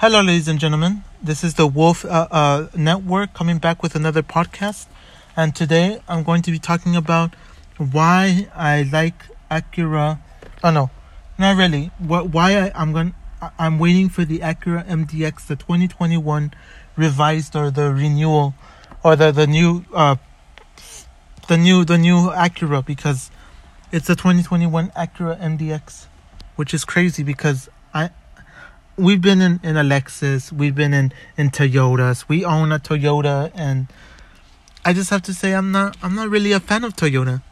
Hello, ladies and gentlemen. This is the Wolf uh, uh, Network coming back with another podcast. And today I'm going to be talking about why I like Acura. Oh, no, not really. Why I, I'm going I'm waiting for the Acura MDX, the 2021 revised or the renewal or the, the new, uh, the new, the new Acura because it's the 2021 Acura MDX, which is crazy because I, we've been in, in a Lexus, we've been in, in Toyotas, we own a Toyota, and I just have to say I'm not I'm not really a fan of Toyota.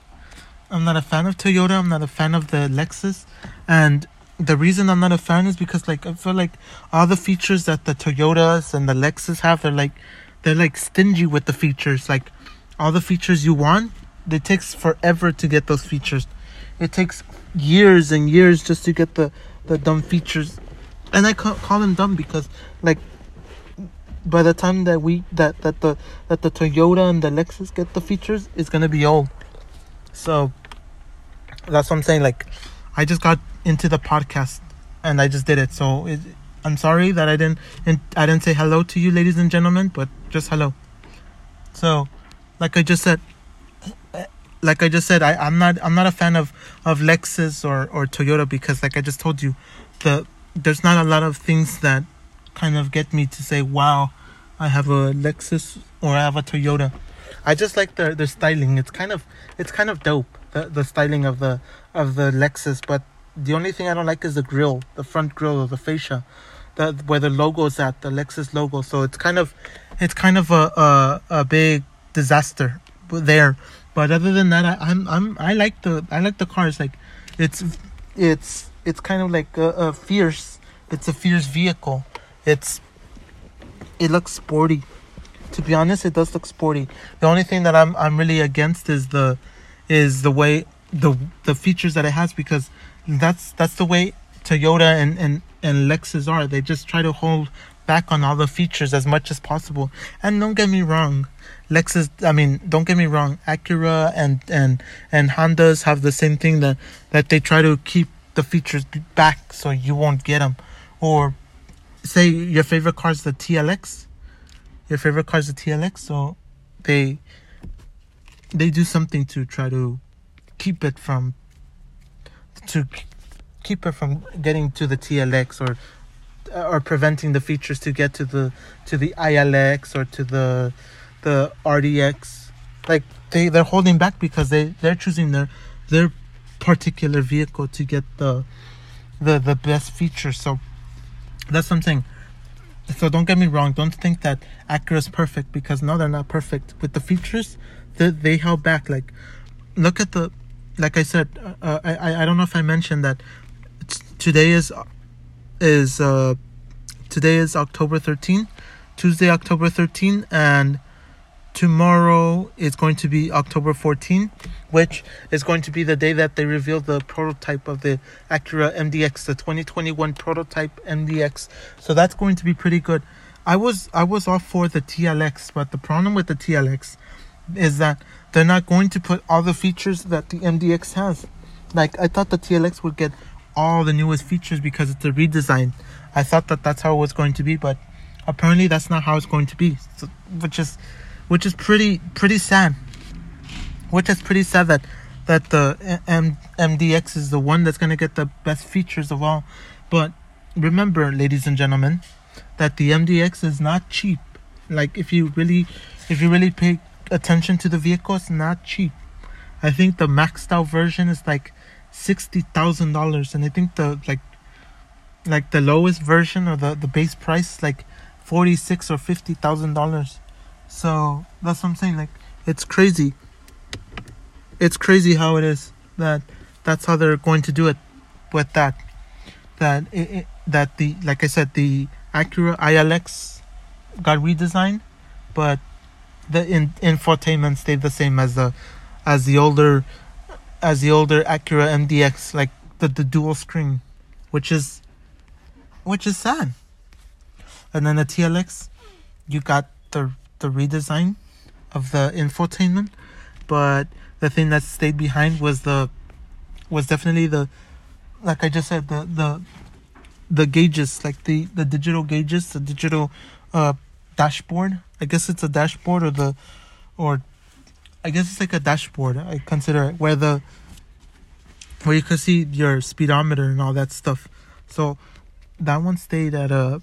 I'm not a fan of Toyota. I'm not a fan of the Lexus, and the reason I'm not a fan is because like I feel like all the features that the Toyotas and the Lexus have, they're like they're like stingy with the features. Like all the features you want, it takes forever to get those features. It takes years and years just to get the the dumb features and I call, call them dumb because like by the time that we that that the that the Toyota and the Lexus get the features, it's gonna be old. So that's what I'm saying. Like I just got into the podcast and I just did it. So it, I'm sorry that I didn't I didn't say hello to you, ladies and gentlemen, but just hello. So, like I just said, like I just said, I, I'm not I'm not a fan of of Lexus or or Toyota because like I just told you, the there's not a lot of things that kind of get me to say, wow, I have a Lexus or I have a Toyota. I just like the the styling. It's kind of it's kind of dope the the styling of the of the Lexus, but the only thing I don't like is the grill, the front grill or the fascia, the where the logo is at, the Lexus logo. So it's kind of it's kind of a a, a big disaster there. But other than that, I, I'm I'm I like the I like the cars. Like it's it's it's kind of like a, a fierce. It's a fierce vehicle. It's it looks sporty. To be honest, it does look sporty. The only thing that I'm I'm really against is the is the way the the features that it has because that's that's the way Toyota and and and Lexus are. They just try to hold back on all the features as much as possible. And don't get me wrong, Lexus. I mean, don't get me wrong. Acura and and and Hondas have the same thing that that they try to keep the features back so you won't get them. Or say your favorite car is the TLX. Your favorite car is the TLX, so they they do something to try to keep it from to keep it from getting to the TLX or or preventing the features to get to the to the ILX or to the the RDX. Like they they're holding back because they they're choosing their their particular vehicle to get the the the best features. So that's something. So don't get me wrong. Don't think that Acura is perfect because no, they're not perfect. With the features, they they held back. Like look at the, like I said, uh, I I don't know if I mentioned that today is is uh today is October 13, Tuesday October 13, and tomorrow is going to be October 14, which is going to be the day that they reveal the prototype of the Acura MDX, the 2021 prototype MDX. So that's going to be pretty good. I was I was all for the TLX, but the problem with the TLX is that they're not going to put all the features that the MDX has. Like I thought the TLX would get all the newest features because it's a redesign. I thought that that's how it was going to be, but apparently that's not how it's going to be. So, which is which is pretty pretty sad. Which is pretty sad that that the M- MDX is the one that's gonna get the best features of all. But remember, ladies and gentlemen, that the MDX is not cheap. Like if you really if you really pay attention to the vehicle, it's not cheap. I think the maxed out version is like sixty thousand dollars, and I think the like like the lowest version or the the base price like forty six or fifty thousand dollars. So that's what I'm saying. Like it's crazy. It's crazy how it is that that's how they're going to do it with that. That it, it, that the like I said the Acura ILX got redesigned, but the in, infotainment stayed the same as the as the older as the older Acura MDX, like the, the dual screen, which is which is sad. And then the TLX, you got the the redesign of the infotainment, but the thing that stayed behind was the was definitely the like I just said the the the gauges, like the the digital gauges, the digital uh dashboard. I guess it's a dashboard or the or I guess it's like a dashboard. I consider it where the where you can see your speedometer and all that stuff. So that one stayed at a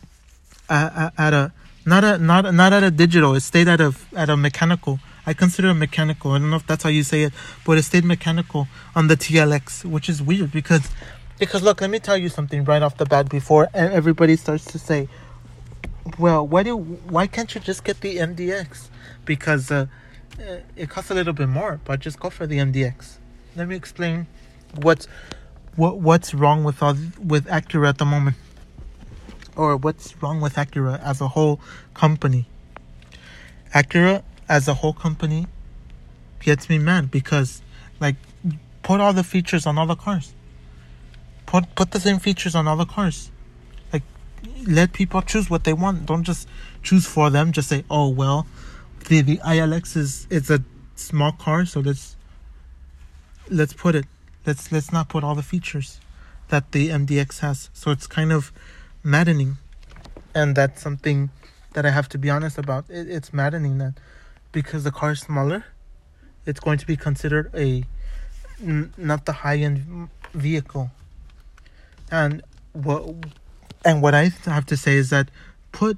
at, at a not a not not at a digital. It stayed at a at a mechanical. I consider it mechanical. I don't know if that's how you say it, but it stayed mechanical on the TLX, which is weird because because look, let me tell you something right off the bat before everybody starts to say, "Well, why do why can't you just get the MDX?" Because uh, Eh, it costs a little bit more, but just go for the MDX. Let me explain what's what what's wrong with all with Acura at the moment or what's wrong with Acura as a whole company. Acura as a whole company gets me mad because like put all the features on all the cars. Put put the same features on all the cars. Like let people choose what they want. Don't just choose for them. Just say, oh well, the the ILX is it's a small car, so let's let's put it. Let's let's not put all the features that the MDX has. So it's kind of maddening, and that's something that I have to be honest about. It, it's maddening that because the car is smaller, it's going to be considered a n- not the high end vehicle. And what and what I have to say is that put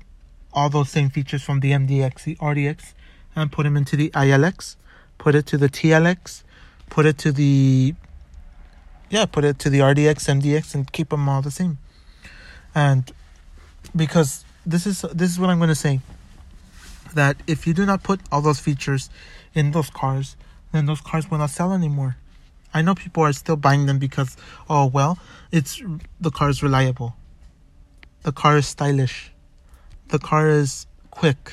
all those same features from the MDX, the RDX, and put them into the ILX, put it to the TLX, put it to the yeah, put it to the RDX, MDX, and keep them all the same and because this is this is what I'm going to say that if you do not put all those features in those cars, then those cars will not sell anymore. I know people are still buying them because oh well, it's the car is reliable. The car is stylish. The car is quick.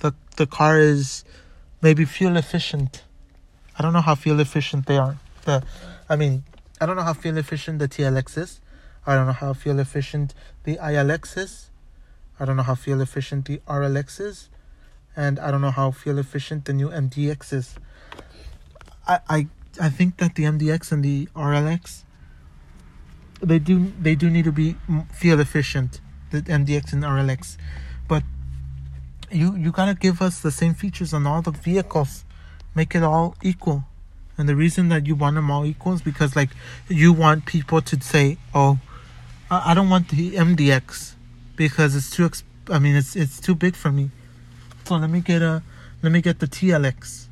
The the car is maybe fuel efficient. I don't know how fuel efficient they are. The I mean, I don't know how fuel efficient the TLX is. I don't know how fuel efficient the ILX is. I don't know how fuel efficient the RLX is. And I don't know how fuel efficient the new MDX is. I, I I think that the MDX and the RLX they do they do need to be fuel efficient the MDX and RLX but you you got to give us the same features on all the vehicles make it all equal and the reason that you want them all equal is because like you want people to say oh I, don't want the MDX because it's too. Exp- I mean, it's it's too big for me. So let me get a let me get the TLX,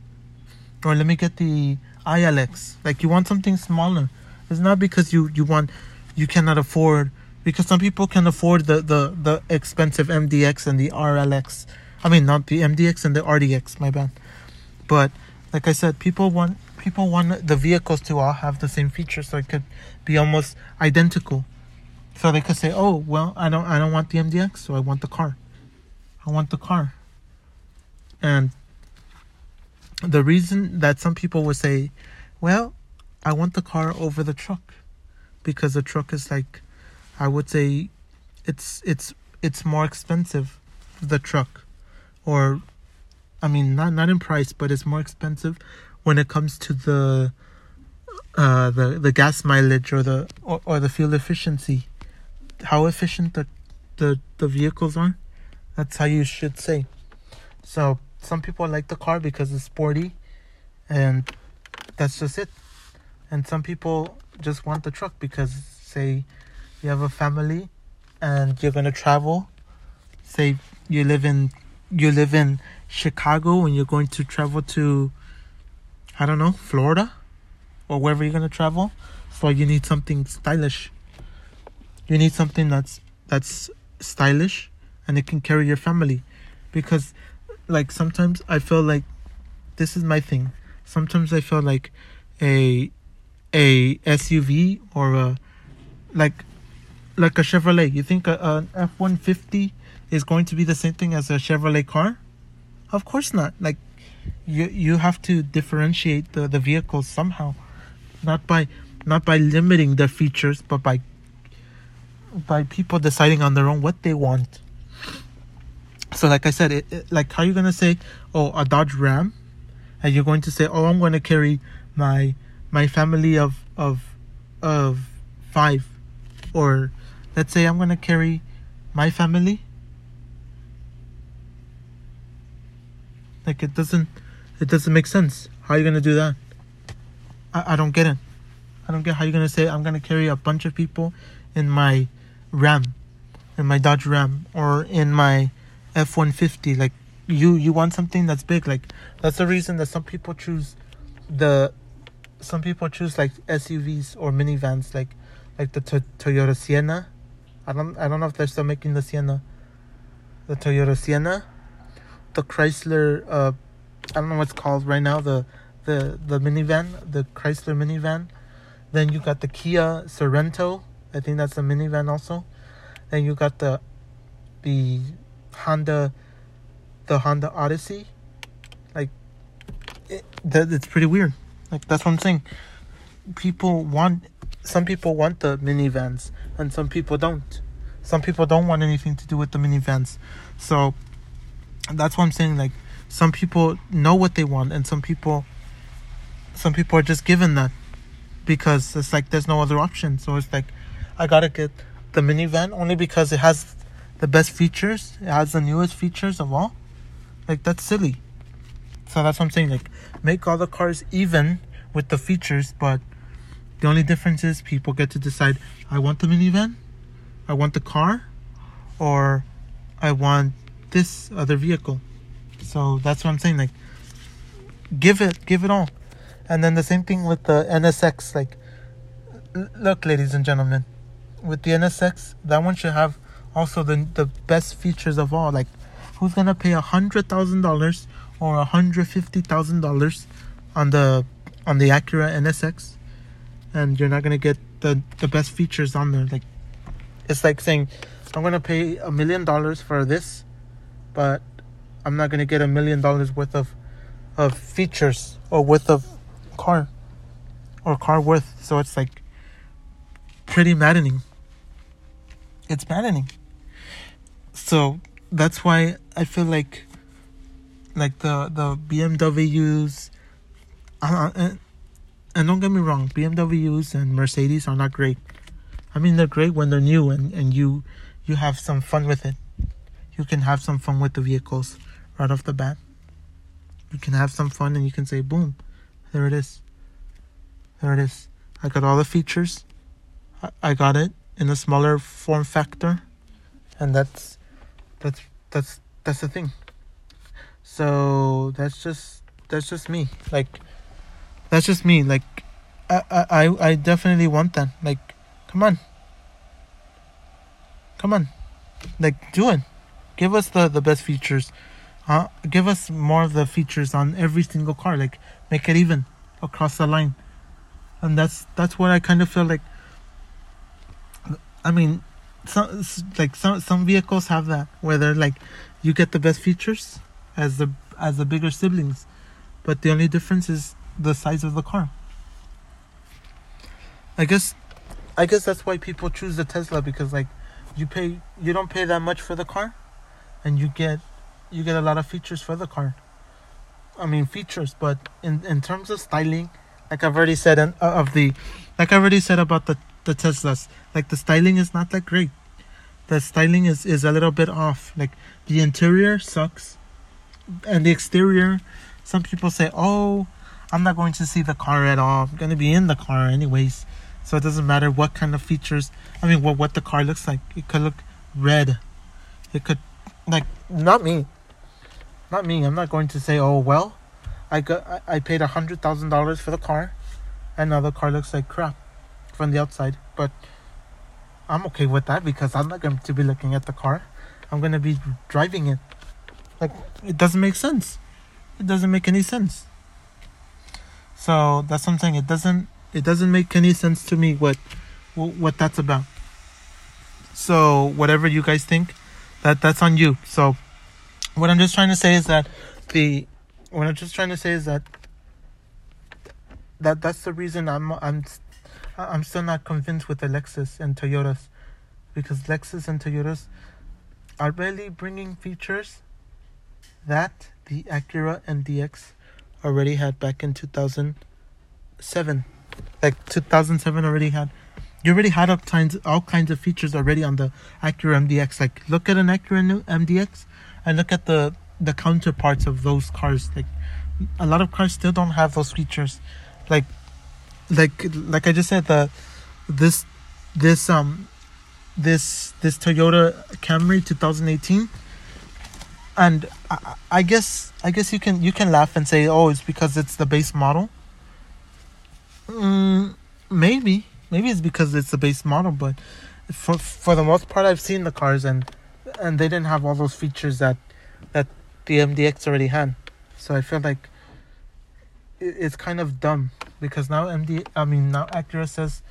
or let me get the ILX. Like you want something smaller. It's not because you you want you cannot afford because some people can afford the the the expensive MDX and the RLX. I mean, not the MDX and the RDX. My bad. But like I said, people want people want the vehicles to all have the same features, so it could be almost identical. So they could say, "Oh, well, I don't I don't want the MDX, so I want the car. I want the car." And the reason that some people would say, "Well, I want the car over the truck," because the truck is like, I would say, it's it's it's more expensive, the truck, or, I mean, not not in price, but it's more expensive when it comes to the uh, the the gas mileage or the or, or the fuel efficiency how efficient the, the, the vehicles are. That's how you should say. So some people like the car because it's sporty, and that's just it. And some people just want the truck because, say, you have a family and you're gonna travel. Say you live in you live in Chicago and you're going to travel to I don't know Florida or wherever you're gonna travel. So you need something stylish you need something that's that's stylish and it can carry your family because like sometimes i feel like this is my thing sometimes i feel like a a suv or a like like a chevrolet. You think an f-150 is going to be the same thing as a chevrolet car? Of course not. Like you you have to differentiate the the vehicles somehow. Not by not by limiting their features but by by people deciding on their own what they want. So, like I said, it, it, like how are you gonna say, oh, a Dodge Ram, and you're going to say, oh, I'm going to carry my my family of of of five, or let's say I'm gonna carry my family. Like it doesn't, it doesn't make sense. How are you gonna do that? I, I don't get it. I don't get how you're gonna say I'm gonna carry a bunch of people in my Ram, in my Dodge Ram, or in my F one fifty. Like you, you want something that's big. Like that's the reason that some people choose the, some people choose like SUVs or minivans, like like the to- Toyota Sienna. I don't, I don't know if they're still making the Sienna. The Toyota Sienna, the Chrysler. Uh, I don't know what's called right now. The the the minivan, the Chrysler minivan. Then you got the Kia Sorento. I think that's a minivan also. Then you got the the Honda the Honda Odyssey. Like it, that it's pretty weird. Like that's what I'm saying. People want some people want the minivans and some people don't. Some people don't want anything to do with the minivans. So that's what I'm saying like some people know what they want and some people some people are just given that because it's like there's no other option. So it's like I gotta get the minivan only because it has the best features. It has the newest features of all. Like that's silly. So that's what I'm saying. Like make all the cars even with the features, but the only difference is people get to decide I want the minivan, I want the car, or I want this other vehicle. So that's what I'm saying. Like give it give it all. And then the same thing with the NSX. Like, look, ladies and gentlemen, with the NSX, that one should have also the the best features of all. Like, who's gonna pay a hundred thousand dollars or a hundred fifty thousand dollars on the on the Acura NSX, and you're not gonna get the the best features on there? Like, it's like saying, I'm gonna pay a million dollars for this, but I'm not gonna get a million dollars worth of of features or worth of car or car worth. So it's like pretty maddening. It's maddening. So that's why I feel like like the the BMWs uh, and, don't get me wrong, BMWs and Mercedes are not great. I mean they're great when they're new and, and you you have some fun with it. You can have some fun with the vehicles right off the bat. You can have some fun and you can say boom there it is. There it is. I got all the features. I, I got it in a smaller form factor, and that's that's that's that's the thing. So that's just that's just me. Like that's just me. Like I I I definitely want that. Like come on. Come on. Like do it. Give us the the best features. Uh, give us more of the features on every single car. Like make it even across the line and that's that's what i kind of feel like i mean some like some some vehicles have that where they're like you get the best features as the as the bigger siblings but the only difference is the size of the car i guess i guess that's why people choose the tesla because like you pay you don't pay that much for the car and you get you get a lot of features for the car I mean features, but in in terms of styling, like I've already said, in, uh, of the, like I already said about the the Teslas, like the styling is not that great. The styling is is a little bit off. Like the interior sucks, and the exterior. Some people say, "Oh, I'm not going to see the car at all. I'm going to be in the car anyways." So it doesn't matter what kind of features. I mean, what what the car looks like. It could look red. It could, like, not me not me. I'm not going to say, oh well, I got I, paid a hundred thousand dollars for the car, and now the car looks like crap from the outside. But I'm okay with that because I'm not going to be looking at the car. I'm going to be driving it. Like it doesn't make sense. It doesn't make any sense. So that's something. It doesn't. It doesn't make any sense to me what what that's about. So whatever you guys think, that that's on you. So what I'm just trying to say is that the what I'm just trying to say is that that that's the reason I'm I'm I'm still not convinced with the Lexus and Toyotas because Lexus and Toyotas are really bringing features that the Acura MDX already had back in 2007 like 2007 already had you already had up kinds all kinds of features already on the Acura MDX. Like look at an Acura MDX and look at the the counterparts of those cars. Like a lot of cars still don't have those features. Like like like I just said the this this um this this Toyota Camry 2018 and I, I guess I guess you can you can laugh and say oh it's because it's the base model. Mm, maybe maybe it's because it's the base model, but for for the most part, I've seen the cars and and they didn't have all those features that that the MDX already had. So I feel like it, it's kind of dumb because now MD I mean now Acura says,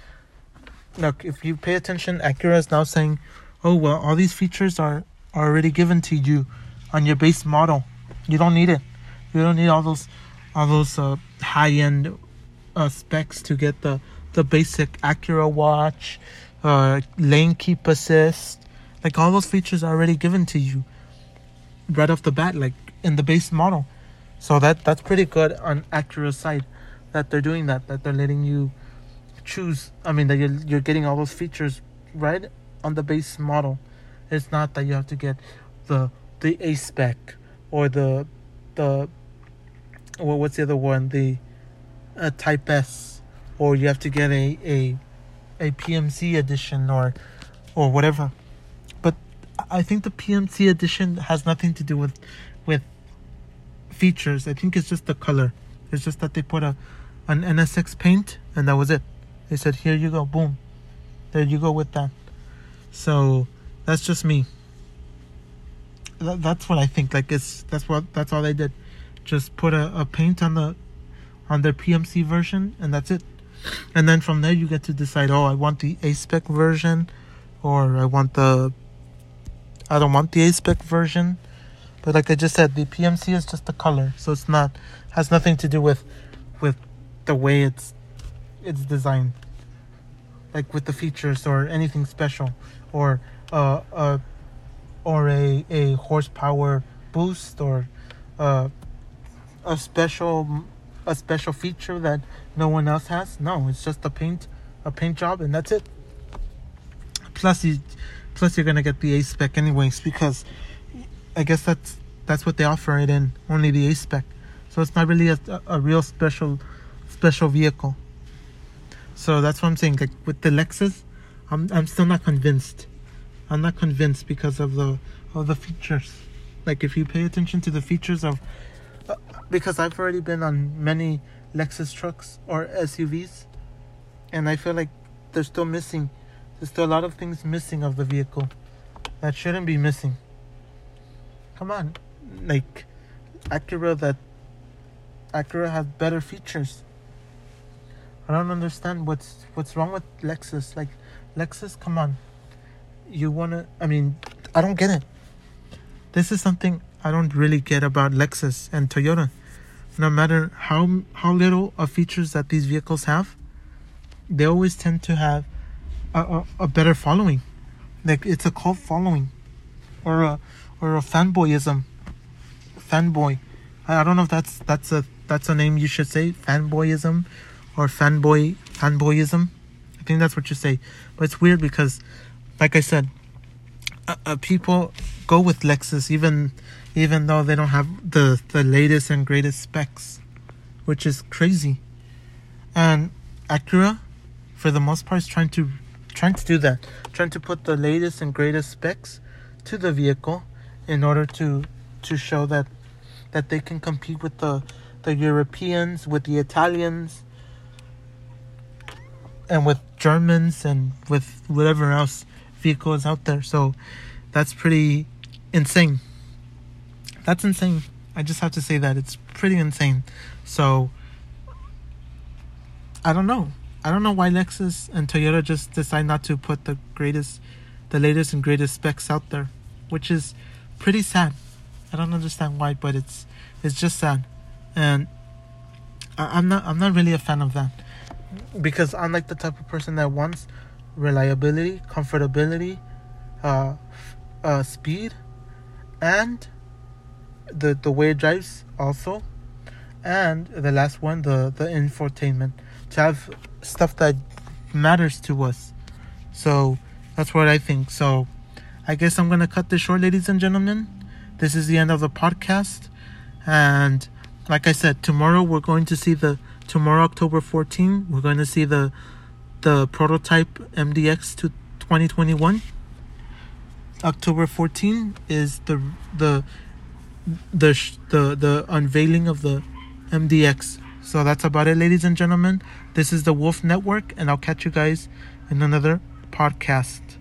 look, if you pay attention, Acura is now saying, oh well, all these features are are already given to you on your base model. You don't need it. You don't need all those all those uh, high end uh, specs to get the the basic Acura watch, uh, lane keep assist, like all those features are already given to you right off the bat, like in the base model. So that that's pretty good on Acura's side that they're doing that, that they're letting you choose. I mean that you're you're getting all those features right on the base model. It's not that you have to get the the A spec or the the what what's the other one the uh, Type S or you have to get a a a PMC edition or or whatever. But I think the PMC edition has nothing to do with with features. I think it's just the color. It's just that they put a an NSX paint and that was it. They said, "Here you go, boom, there you go with that." So that's just me. That, that's what I think. Like it's that's what that's all they did. Just put a, a paint on the on their PMC version and that's it and then from there you get to decide oh i want the a spec version or i want the i don't want the a spec version but like i just said the pmc is just the color so it's not has nothing to do with with the way it's it's designed like with the features or anything special or uh, uh or a a horsepower boost or uh, a special a special feature that no one else has. No, it's just a paint a paint job and that's it. Plus you plus you're gonna get the A spec anyways because I guess that's that's what they offer it in, only the A spec. So it's not really a, a real special special vehicle. So that's what I'm saying. Like with the Lexus, I'm I'm still not convinced. I'm not convinced because of the of the features. Like if you pay attention to the features of uh, because I've already been on many Lexus trucks or SUVs, and I feel like they're still missing. There's still a lot of things missing of the vehicle that shouldn't be missing. Come on, like Acura that Acura has better features. I don't understand what's what's wrong with Lexus. Like Lexus, come on. You wanna I mean, I don't get it. This is something I don't really get about Lexus and Toyota no matter how how little of features that these vehicles have, they always tend to have a, a, a better following. Like it's a cult following, or a or a fanboyism. Fanboy, I, I don't know if that's that's a that's a name you should say fanboyism, or fanboy fanboyism. I think that's what you say. But it's weird because, like I said, uh, uh, people go with Lexus even even though they don't have the the latest and greatest specs, which is crazy. And Acura, for the most part, is trying to trying to do that, trying to put the latest and greatest specs to the vehicle in order to to show that that they can compete with the the Europeans, with the Italians, and with Germans and with whatever else vehicles out there. So that's pretty insane. That's insane. I just have to say that it's pretty insane. So I don't know. I don't know why Lexus and Toyota just decide not to put the greatest, the latest and greatest specs out there, which is pretty sad. I don't understand why, but it's it's just sad, and I, I'm not I'm not really a fan of that because I'm like the type of person that wants reliability, comfortability, uh, uh, speed, and the the way it drives also, and the last one the the infotainment to have stuff that matters to us, So that's what I think. So I guess I'm gonna cut this short, ladies and gentlemen. This is the end of the podcast, and like I said, tomorrow we're going to see the tomorrow October 14. We're going to see the the prototype MDX to 2021. October 14 is the the the the the unveiling of the MDX. So that's about it, ladies and gentlemen. This is the Wolf Network, and I'll catch you guys in another podcast.